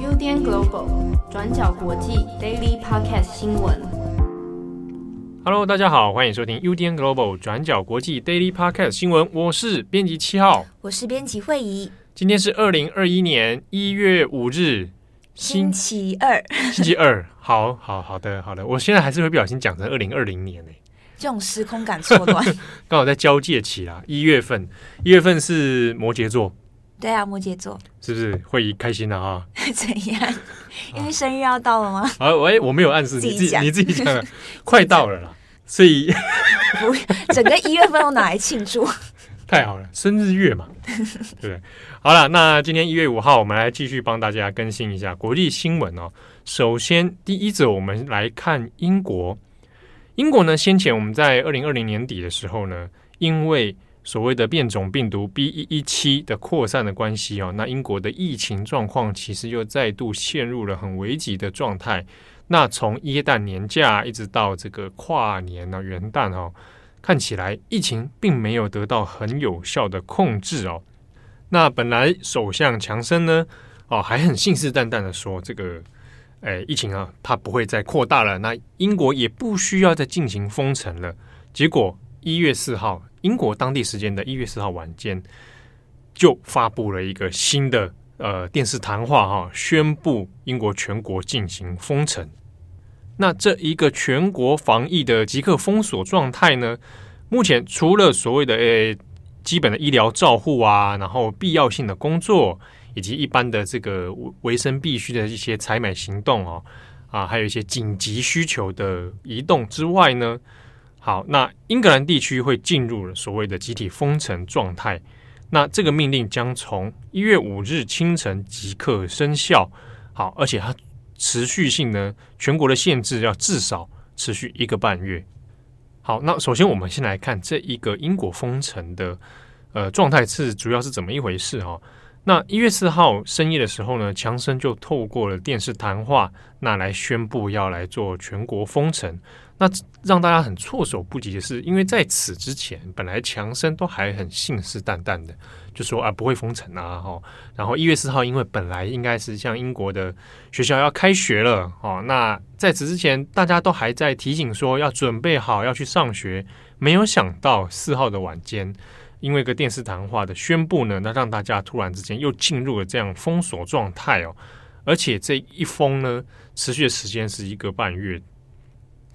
UDN Global 转角国际 Daily Podcast 新闻。Hello，大家好，欢迎收听 UDN Global 转角国际 Daily Podcast 新闻。我是编辑七号，我是编辑惠仪。今天是二零二一年一月五日，星期二。星期二，好好好的好的，我现在还是会不小心讲成二零二零年呢。这种时空感错乱，刚好在交界期啦。一月份，一月份是摩羯座，对啊，摩羯座是不是会开心的啊？怎样？因为生日要到了吗？啊，喂，我没有暗示，你自己你自己讲，快到了啦。所以不，整个一月份都拿来庆祝，太好了，生日月嘛，对对？好了，那今天一月五号，我们来继续帮大家更新一下国际新闻哦。首先，第一则，我们来看英国。英国呢，先前我们在二零二零年底的时候呢，因为所谓的变种病毒 B 一一七的扩散的关系哦，那英国的疫情状况其实又再度陷入了很危急的状态。那从耶诞年假一直到这个跨年呢、元旦哦，看起来疫情并没有得到很有效的控制哦。那本来首相强生呢，哦还很信誓旦旦的说这个。哎，疫情啊，它不会再扩大了。那英国也不需要再进行封城了。结果一月四号，英国当地时间的一月四号晚间，就发布了一个新的呃电视谈话哈，宣布英国全国进行封城。那这一个全国防疫的即刻封锁状态呢，目前除了所谓的诶基本的医疗照护啊，然后必要性的工作。以及一般的这个维生必需的一些采买行动哦，啊，还有一些紧急需求的移动之外呢，好，那英格兰地区会进入了所谓的集体封城状态。那这个命令将从一月五日清晨即刻生效。好，而且它持续性呢，全国的限制要至少持续一个半月。好，那首先我们先来看这一个英国封城的呃状态是主要是怎么一回事哈、哦。那一月四号深夜的时候呢，强生就透过了电视谈话，那来宣布要来做全国封城。那让大家很措手不及的是，因为在此之前，本来强生都还很信誓旦旦的，就说啊不会封城啊，哈。然后一月四号，因为本来应该是像英国的学校要开学了，哦，那在此之前，大家都还在提醒说要准备好要去上学，没有想到四号的晚间。因为一个电视谈话的宣布呢，那让大家突然之间又进入了这样封锁状态哦，而且这一封呢，持续的时间是一个半月。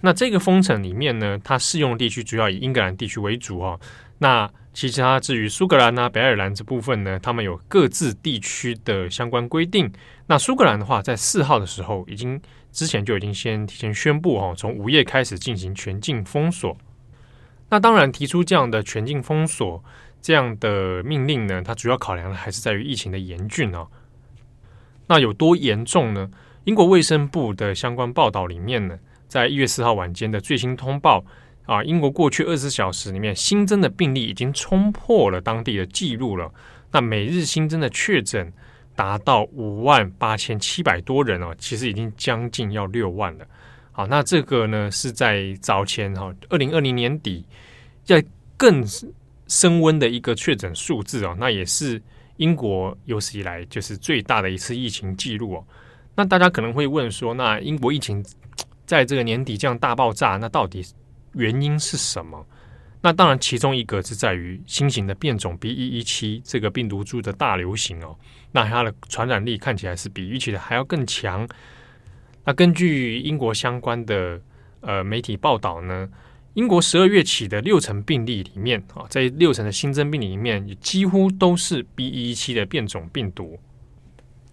那这个封城里面呢，它适用地区主要以英格兰地区为主哦。那其实它至于苏格兰啊、北爱尔兰这部分呢，他们有各自地区的相关规定。那苏格兰的话，在四号的时候，已经之前就已经先提前宣布哦，从午夜开始进行全境封锁。那当然，提出这样的全境封锁这样的命令呢，它主要考量的还是在于疫情的严峻哦。那有多严重呢？英国卫生部的相关报道里面呢，在一月四号晚间的最新通报啊，英国过去二十四小时里面新增的病例已经冲破了当地的记录了。那每日新增的确诊达到五万八千七百多人哦，其实已经将近要六万了。好，那这个呢是在早前哈，二零二零年底，在更升温的一个确诊数字哦，那也是英国有史以来就是最大的一次疫情记录哦。那大家可能会问说，那英国疫情在这个年底这样大爆炸，那到底原因是什么？那当然，其中一个是在于新型的变种 B 一一七这个病毒株的大流行哦，那它的传染力看起来是比预期的还要更强。那根据英国相关的呃媒体报道呢，英国十二月起的六成病例里面啊，在六成的新增病例里面，几乎都是 B 一一七的变种病毒。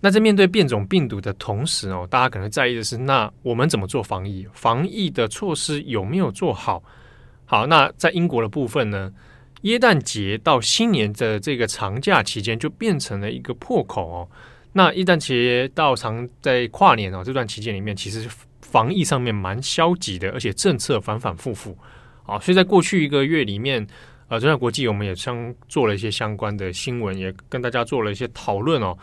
那在面对变种病毒的同时哦，大家可能在意的是，那我们怎么做防疫？防疫的措施有没有做好？好，那在英国的部分呢，耶诞节到新年的这个长假期间，就变成了一个破口哦。那一旦企业到常在跨年哦这段期间里面，其实防疫上面蛮消极的，而且政策反反复复啊，所以在过去一个月里面，呃，转角国际我们也相做了一些相关的新闻，也跟大家做了一些讨论哦。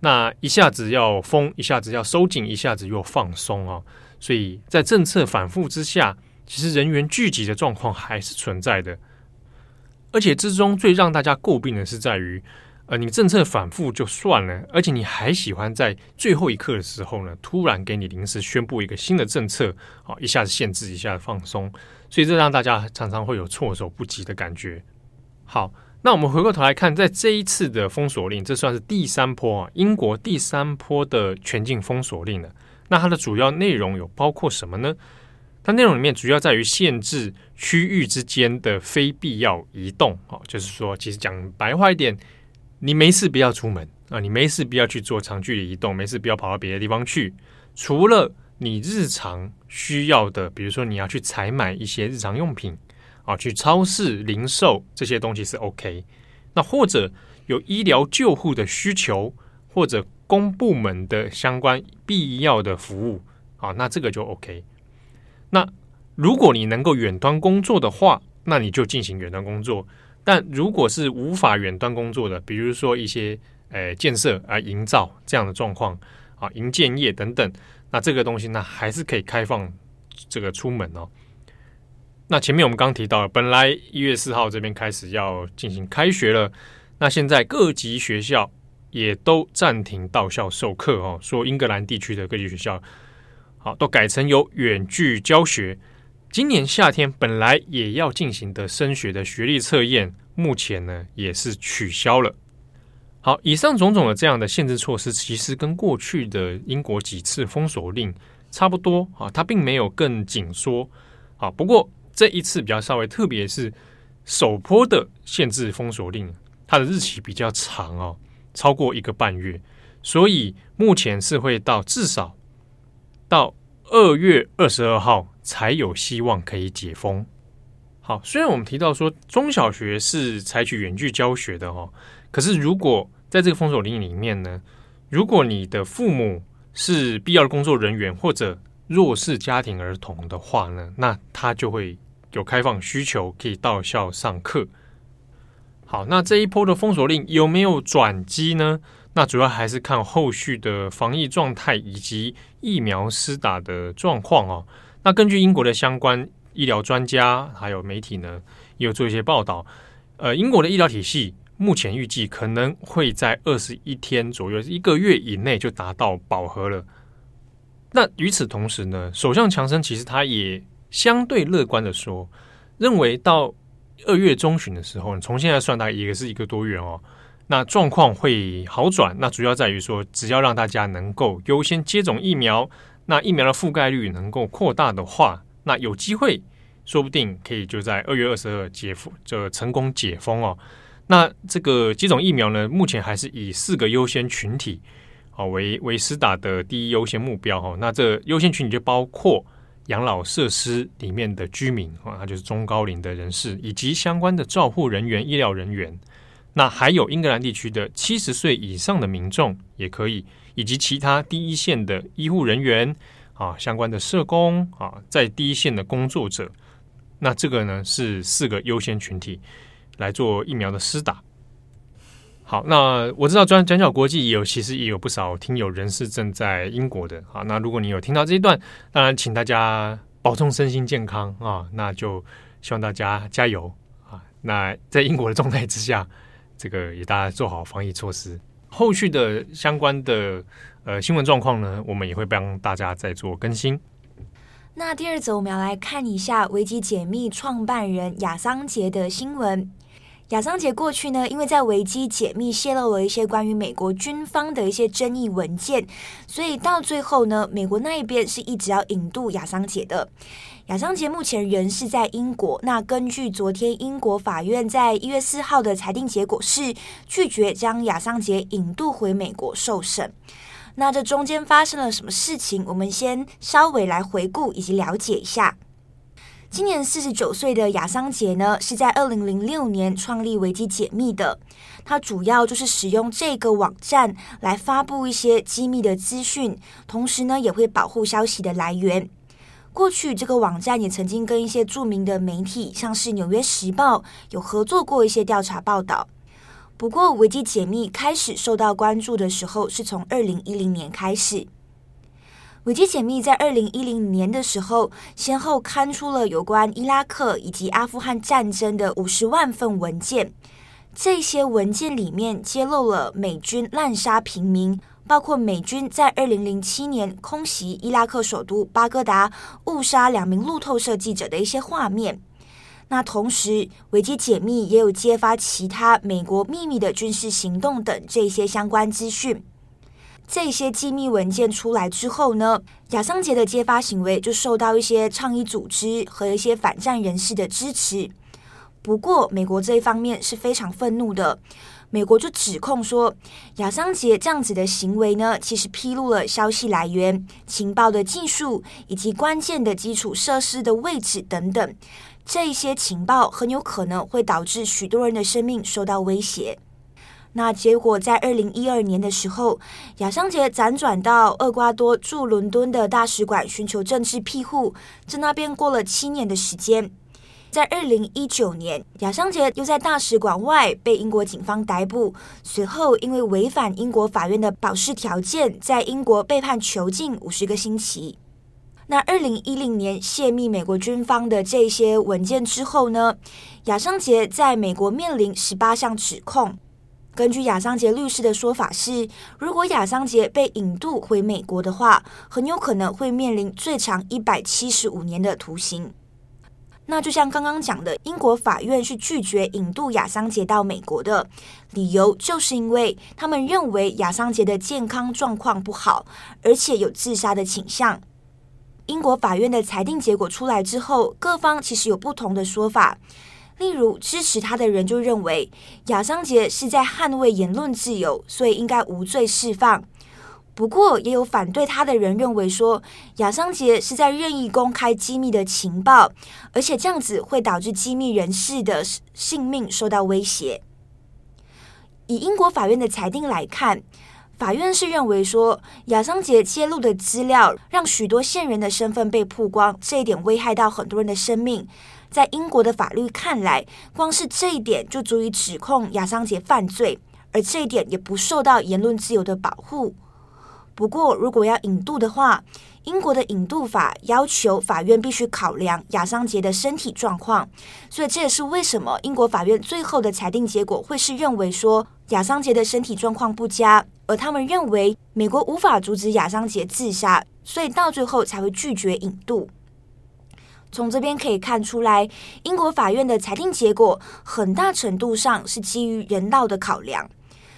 那一下子要封，一下子要收紧，一下子又放松哦。所以在政策反复之下，其实人员聚集的状况还是存在的，而且之中最让大家诟病的是在于。呃，你政策反复就算了，而且你还喜欢在最后一刻的时候呢，突然给你临时宣布一个新的政策，啊，一下子限制，一下子放松，所以这让大家常常会有措手不及的感觉。好，那我们回过头来看，在这一次的封锁令，这算是第三波啊，英国第三波的全境封锁令了。那它的主要内容有包括什么呢？它内容里面主要在于限制区域之间的非必要移动，哦，就是说，其实讲白话一点。你没事不要出门啊！你没事不要去做长距离移动，没事不要跑到别的地方去。除了你日常需要的，比如说你要去采买一些日常用品啊，去超市零售这些东西是 OK。那或者有医疗救护的需求，或者公部门的相关必要的服务啊，那这个就 OK。那如果你能够远端工作的话，那你就进行远端工作。但如果是无法远端工作的，比如说一些呃建设啊、营造这样的状况啊、营建业等等，那这个东西呢还是可以开放这个出门哦。那前面我们刚提到，本来一月四号这边开始要进行开学了，那现在各级学校也都暂停到校授课哦，说英格兰地区的各级学校好都改成有远距教学。今年夏天本来也要进行的升学的学历测验，目前呢也是取消了。好，以上种种的这样的限制措施，其实跟过去的英国几次封锁令差不多啊，它并没有更紧缩啊。不过这一次比较稍微特别是首波的限制封锁令，它的日期比较长哦，超过一个半月，所以目前是会到至少到二月二十二号。才有希望可以解封。好，虽然我们提到说中小学是采取远距教学的哦，可是如果在这个封锁令里面呢，如果你的父母是必要的工作人员或者弱势家庭儿童的话呢，那他就会有开放需求，可以到校上课。好，那这一波的封锁令有没有转机呢？那主要还是看后续的防疫状态以及疫苗施打的状况哦。那根据英国的相关医疗专家还有媒体呢，也有做一些报道。呃，英国的医疗体系目前预计可能会在二十一天左右，一个月以内就达到饱和了。那与此同时呢，首相强生其实他也相对乐观的说，认为到二月中旬的时候，从现在算大概也是一个多月哦，那状况会好转。那主要在于说，只要让大家能够优先接种疫苗。那疫苗的覆盖率能够扩大的话，那有机会，说不定可以就在二月二十二解封，就成功解封哦。那这个接种疫苗呢，目前还是以四个优先群体哦为为施打的第一优先目标哦。那这优先群体就包括养老设施里面的居民啊，那就是中高龄的人士以及相关的照护人员、医疗人员。那还有英格兰地区的七十岁以上的民众也可以。以及其他第一线的医护人员啊，相关的社工啊，在第一线的工作者，那这个呢是四个优先群体来做疫苗的施打。好，那我知道转转角国际也有，其实也有不少听友人士正在英国的啊。那如果你有听到这一段，当然请大家保重身心健康啊，那就希望大家加油啊。那在英国的状态之下，这个也大家做好防疫措施。后续的相关的呃新闻状况呢，我们也会帮大家再做更新。那第二则我们要来看一下维基解密创办人亚桑杰的新闻。亚桑杰过去呢，因为在维基解密泄露了一些关于美国军方的一些争议文件，所以到最后呢，美国那一边是一直要引渡亚桑杰的。亚桑杰目前人是在英国。那根据昨天英国法院在一月四号的裁定结果是拒绝将亚桑杰引渡回美国受审。那这中间发生了什么事情？我们先稍微来回顾以及了解一下。今年四十九岁的亚桑杰呢，是在二零零六年创立维基解密的。他主要就是使用这个网站来发布一些机密的资讯，同时呢，也会保护消息的来源。过去这个网站也曾经跟一些著名的媒体，像是《纽约时报》有合作过一些调查报道。不过，维基解密开始受到关注的时候，是从二零一零年开始。维基解密在二零一零年的时候，先后刊出了有关伊拉克以及阿富汗战争的五十万份文件。这些文件里面揭露了美军滥杀平民，包括美军在二零零七年空袭伊拉克首都巴格达，误杀两名路透社记者的一些画面。那同时，维基解密也有揭发其他美国秘密的军事行动等这些相关资讯。这些机密文件出来之后呢，亚桑杰的揭发行为就受到一些倡议组织和一些反战人士的支持。不过，美国这一方面是非常愤怒的，美国就指控说，亚桑杰这样子的行为呢，其实披露了消息来源、情报的技术以及关键的基础设施的位置等等。这一些情报很有可能会导致许多人的生命受到威胁。那结果在二零一二年的时候，亚桑杰辗转到厄瓜多驻伦敦的大使馆寻求政治庇护，在那边过了七年的时间。在二零一九年，亚桑杰又在大使馆外被英国警方逮捕，随后因为违反英国法院的保释条件，在英国被判囚禁五十个星期。那二零一零年泄密美国军方的这些文件之后呢，亚桑杰在美国面临十八项指控。根据亚桑杰律师的说法是，如果亚桑杰被引渡回美国的话，很有可能会面临最长一百七十五年的徒刑。那就像刚刚讲的，英国法院是拒绝引渡亚桑杰到美国的，理由就是因为他们认为亚桑杰的健康状况不好，而且有自杀的倾向。英国法院的裁定结果出来之后，各方其实有不同的说法。例如，支持他的人就认为亚桑杰是在捍卫言论自由，所以应该无罪释放。不过，也有反对他的人认为说，亚桑杰是在任意公开机密的情报，而且这样子会导致机密人士的性命受到威胁。以英国法院的裁定来看。法院是认为说，亚桑杰揭露的资料让许多线人的身份被曝光，这一点危害到很多人的生命。在英国的法律看来，光是这一点就足以指控亚桑杰犯罪，而这一点也不受到言论自由的保护。不过，如果要引渡的话，英国的引渡法要求法院必须考量亚桑杰的身体状况，所以这也是为什么英国法院最后的裁定结果会是认为说亚桑杰的身体状况不佳。而他们认为美国无法阻止亚桑杰自杀，所以到最后才会拒绝引渡。从这边可以看出来，英国法院的裁定结果很大程度上是基于人道的考量，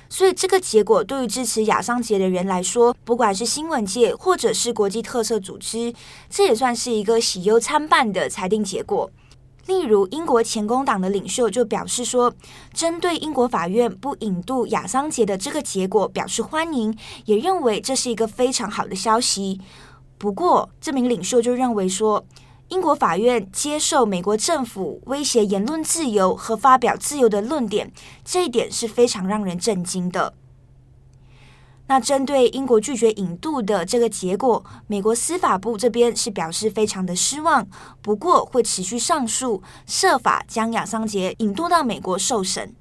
所以这个结果对于支持亚桑杰的人来说，不管是新闻界或者是国际特色组织，这也算是一个喜忧参半的裁定结果。例如，英国前工党的领袖就表示说，针对英国法院不引渡亚桑杰的这个结果表示欢迎，也认为这是一个非常好的消息。不过，这名领袖就认为说，英国法院接受美国政府威胁言论自由和发表自由的论点，这一点是非常让人震惊的。那针对英国拒绝引渡的这个结果，美国司法部这边是表示非常的失望，不过会持续上诉，设法将亚桑杰引渡到美国受审。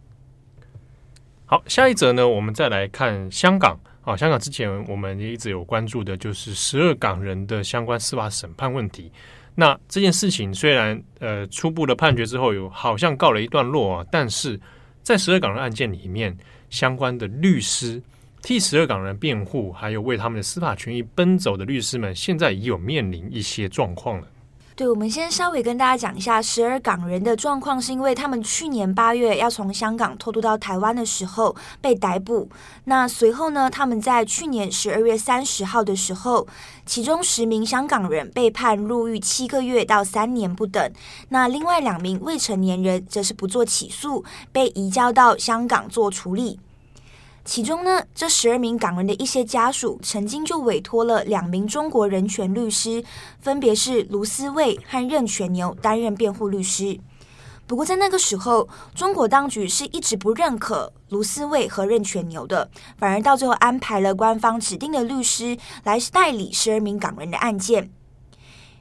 好，下一则呢，我们再来看香港。啊，香港之前我们一直有关注的，就是十二港人的相关司法审判问题。那这件事情虽然呃初步的判决之后有好像告了一段落啊，但是在十二港人案件里面，相关的律师。替十二港人辩护，还有为他们的司法权益奔走的律师们，现在已有面临一些状况了。对，我们先稍微跟大家讲一下十二港人的状况，是因为他们去年八月要从香港偷渡到台湾的时候被逮捕。那随后呢，他们在去年十二月三十号的时候，其中十名香港人被判入狱七个月到三年不等。那另外两名未成年人则是不做起诉，被移交到香港做处理。其中呢，这十二名港人的一些家属曾经就委托了两名中国人权律师，分别是卢思卫和任全牛担任辩护律师。不过在那个时候，中国当局是一直不认可卢思卫和任全牛的，反而到最后安排了官方指定的律师来代理十二名港人的案件。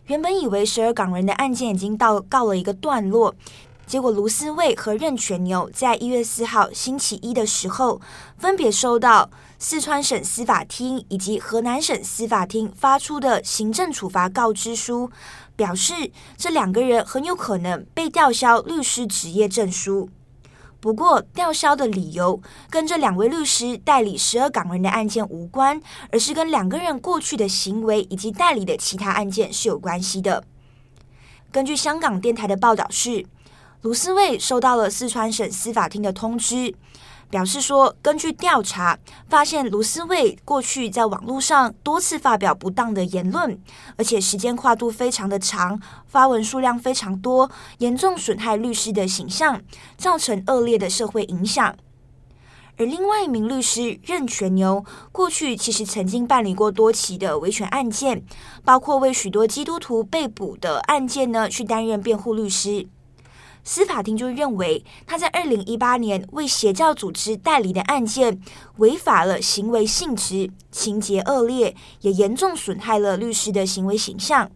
原本以为十二港人的案件已经到告了一个段落。结果，卢思卫和任全牛在一月四号星期一的时候，分别收到四川省司法厅以及河南省司法厅发出的行政处罚告知书，表示这两个人很有可能被吊销律师执业证书。不过，吊销的理由跟这两位律师代理十二港人的案件无关，而是跟两个人过去的行为以及代理的其他案件是有关系的。根据香港电台的报道是，卢思卫收到了四川省司法厅的通知。表示说，根据调查发现，卢思卫过去在网络上多次发表不当的言论，而且时间跨度非常的长，发文数量非常多，严重损害律师的形象，造成恶劣的社会影响。而另外一名律师任全牛，过去其实曾经办理过多起的维权案件，包括为许多基督徒被捕的案件呢，去担任辩护律师。司法厅就认为，他在二零一八年为邪教组织代理的案件违法了，行为性质、情节恶劣，也严重损害了律师的行为形象。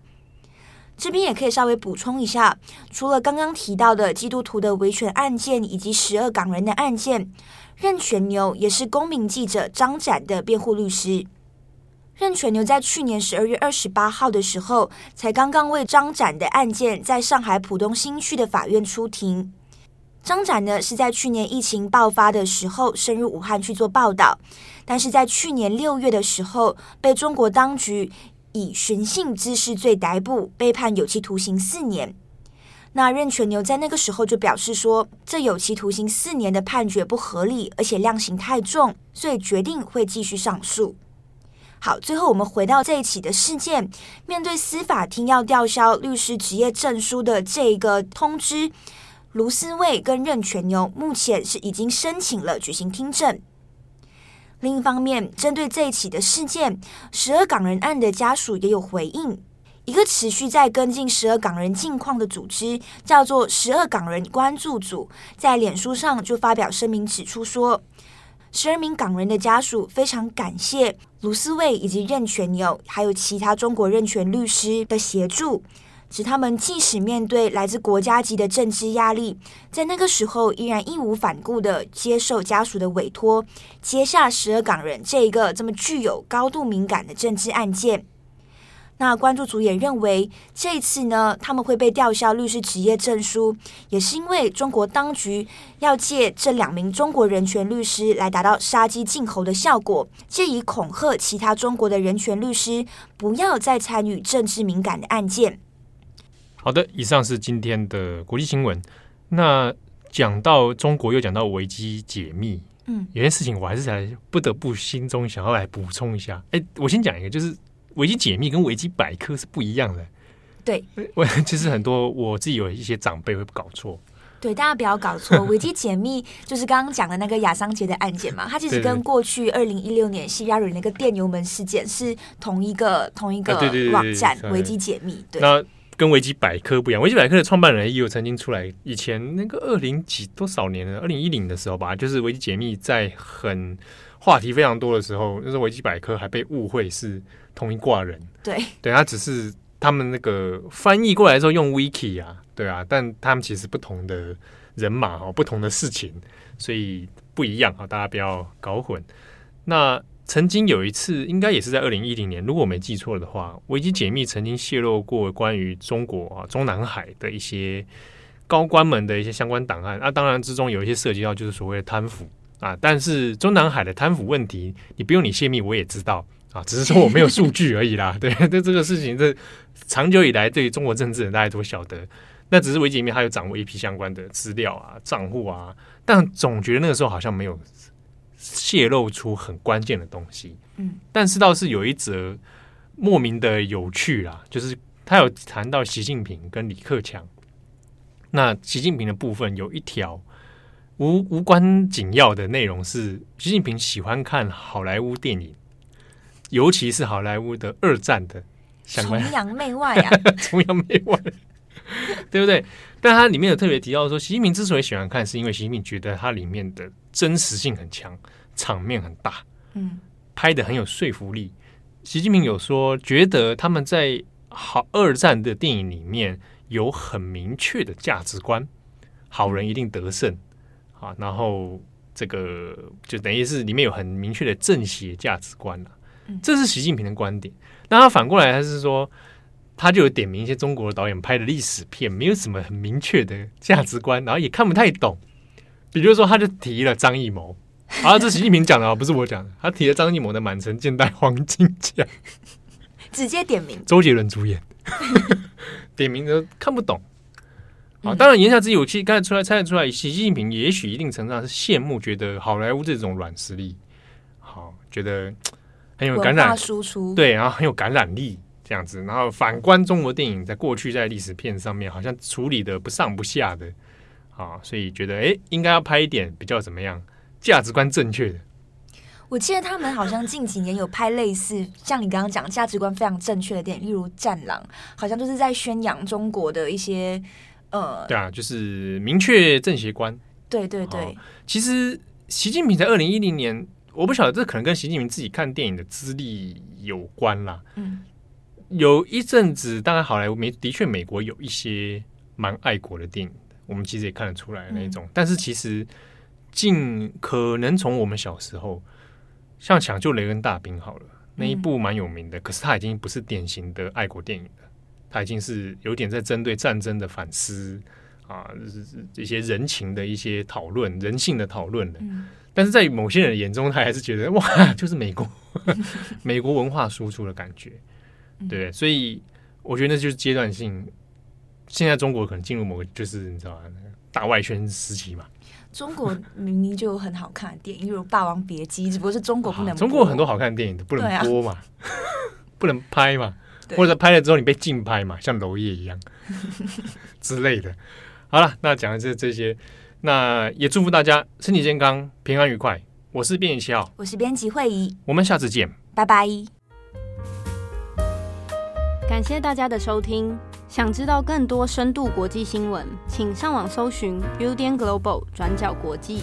这边也可以稍微补充一下，除了刚刚提到的基督徒的维权案件以及十二港人的案件，任全牛也是公民记者张展的辩护律师。任全牛在去年十二月二十八号的时候，才刚刚为张展的案件在上海浦东新区的法院出庭。张展呢是在去年疫情爆发的时候深入武汉去做报道，但是在去年六月的时候被中国当局以寻衅滋事罪逮捕，被判有期徒刑四年。那任全牛在那个时候就表示说，这有期徒刑四年的判决不合理，而且量刑太重，所以决定会继续上诉。好，最后我们回到这一起的事件，面对司法厅要吊销律师执业证书的这一个通知，卢思位跟任全牛目前是已经申请了举行听证。另一方面，针对这一起的事件，十二港人案的家属也有回应。一个持续在跟进十二港人近况的组织，叫做十二港人关注组，在脸书上就发表声明指出说。十二名港人的家属非常感谢卢思卫以及任权友，还有其他中国任权律师的协助，使他们即使面对来自国家级的政治压力，在那个时候依然义无反顾地接受家属的委托，接下十二港人这一个这么具有高度敏感的政治案件。那关注组也认为，这一次呢，他们会被吊销律师执业证书，也是因为中国当局要借这两名中国人权律师来达到杀鸡儆猴的效果，借以恐吓其他中国的人权律师不要再参与政治敏感的案件。好的，以上是今天的国际新闻。那讲到中国，又讲到危机解密，嗯，有些事情我还是才不得不心中想要来补充一下。哎，我先讲一个，就是。维基解密跟维基百科是不一样的。对，我 其实很多我自己有一些长辈会搞错。对，大家不要搞错，维基解密就是刚刚讲的那个亚桑杰的案件嘛，它其实跟过去二零一六年希拉蕊那个电油门事件是同一个同一个网站。维基解密，对。那跟维基百科不一样，维基百科的创办人也有曾经出来，以前那个二零几多少年呢？二零一零的时候吧，就是维基解密在很话题非常多的时候，那时候维基百科还被误会是。同一挂人，对对，他只是他们那个翻译过来的时候用 wiki 啊，对啊，但他们其实不同的人马哦，不同的事情，所以不一样啊，大家不要搞混。那曾经有一次，应该也是在二零一零年，如果我没记错的话，维基解密曾经泄露过关于中国啊中南海的一些高官们的一些相关档案。那、啊、当然之中有一些涉及到就是所谓的贪腐啊，但是中南海的贪腐问题，你不用你泄密，我也知道。啊，只是说我没有数据而已啦。对，对这个事情，这长久以来对于中国政治人大家都晓得。那只是维基里面他有掌握一批相关的资料啊、账户啊，但总觉得那个时候好像没有泄露出很关键的东西。嗯，但是倒是有一则莫名的有趣啦，就是他有谈到习近平跟李克强。那习近平的部分有一条无无关紧要的内容是，习近平喜欢看好莱坞电影。尤其是好莱坞的二战的相关，崇洋媚外啊，崇洋媚外，对不对？但他里面有特别提到说，习近平之所以喜欢看，是因为习近平觉得它里面的真实性很强，场面很大，嗯，拍的很有说服力。习近平有说，觉得他们在好二战的电影里面有很明确的价值观，好人一定得胜啊，然后这个就等于是里面有很明确的正邪价值观了。这是习近平的观点，那他反过来他是说，他就有点名一些中国的导演拍的历史片，没有什么很明确的价值观，然后也看不太懂，比如说，他就提了张艺谋，啊，这习近平讲的啊，不是我讲的，他提了张艺谋的《满城尽带黄金甲》，直接点名。周杰伦主演，点名的看不懂。啊，当然言下之意，我其实刚才出来猜得出来，习近平也许一定程度上是羡慕，觉得好莱坞这种软实力，好，觉得很有感染输出，对，然后很有感染力这样子。然后反观中国电影，在过去在历史片上面，好像处理的不上不下的，啊，所以觉得哎，应该要拍一点比较怎么样，价值观正确的。我记得他们好像近几年有拍类似像你刚刚讲价值观非常正确的电影，例如《战狼》，好像就是在宣扬中国的一些。呃，对啊，就是明确正邪观。对对对，哦、其实习近平在二零一零年，我不晓得这可能跟习近平自己看电影的资历有关啦。嗯，有一阵子，当然好莱坞美的确美国有一些蛮爱国的电影，我们其实也看得出来那种。嗯、但是其实尽可能从我们小时候，像《抢救雷恩大兵》好了，那一部蛮有名的，嗯、可是它已经不是典型的爱国电影了。它已经是有点在针对战争的反思啊，这些人情的一些讨论、人性的讨论了。嗯、但是在某些人的眼中，他还是觉得哇，就是美国 美国文化输出的感觉，对。所以我觉得那就是阶段性。现在中国可能进入某个就是你知道吗？大外宣时期嘛。中国明明就有很好看的电影，例如《霸王别姬》，只不过是中国不能播。中国很多好看的电影都不能播嘛，啊、不能拍嘛。或者拍了之后你被禁拍嘛，像娄烨一样 之类的。好了，那讲的是这些，那也祝福大家身体健康、平安愉快。我是编辑七号，我是编辑惠仪，我们下次见，拜拜。感谢大家的收听。想知道更多深度国际新闻，请上网搜寻 Udan Global 转角国际。